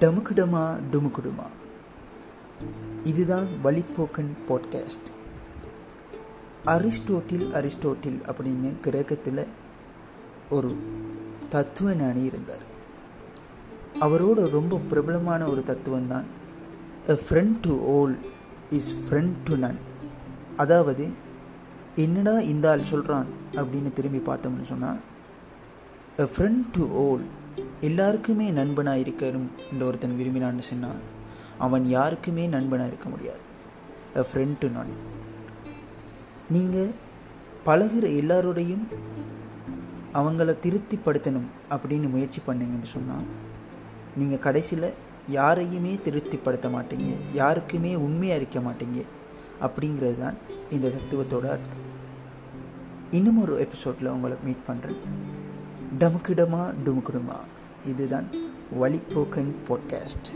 டமுக்குடமா டுமுக்குடுமா. இதுதான் வழிப்போக்கன் podcast Aristotle Aristotle அப்படின்னு கிரேக்கத்தில் ஒரு தத்துவ ஞானி இருந்தார். அவரோட ரொம்ப பிரபலமான ஒரு தத்துவம் தான் a friend to all is friend to none அதாவது என்னடா இந்த ஆள் சொல்கிறான் அப்படின்னு திரும்பி பார்த்தோம்னு சொன்னால் எ ஃப்ரெண்ட் டு ஓல் எல்லாருக்குமே நண்பனாக இருக்கணும் என்று ஒருத்தன் விரும்பினான்னு சொன்னால் அவன் யாருக்குமே நண்பனாக இருக்க முடியாது. எ ஃப்ரெண்ட் டு நான் நீங்கள் பழகிற எல்லாரோடையும் அவங்கள திருப்திப்படுத்தணும் அப்படின்னு முயற்சி பண்ணீங்கன்னு சொன்னால் நீங்கள் கடைசியில் யாரையுமே திருப்திப்படுத்த மாட்டீங்க யாருக்குமே உண்மையாக இருக்க மாட்டீங்க அப்படிங்கிறது தான் இந்த தத்துவத்தோட அர்த்தம். இன்னும் ஒரு எபிசோடில் உங்களை மீட் பண்ணுறேன் டமுக்கிடமா டுமுக்கிடுமா இதுதான் வழிபோக்கன் பாட்காஸ்ட்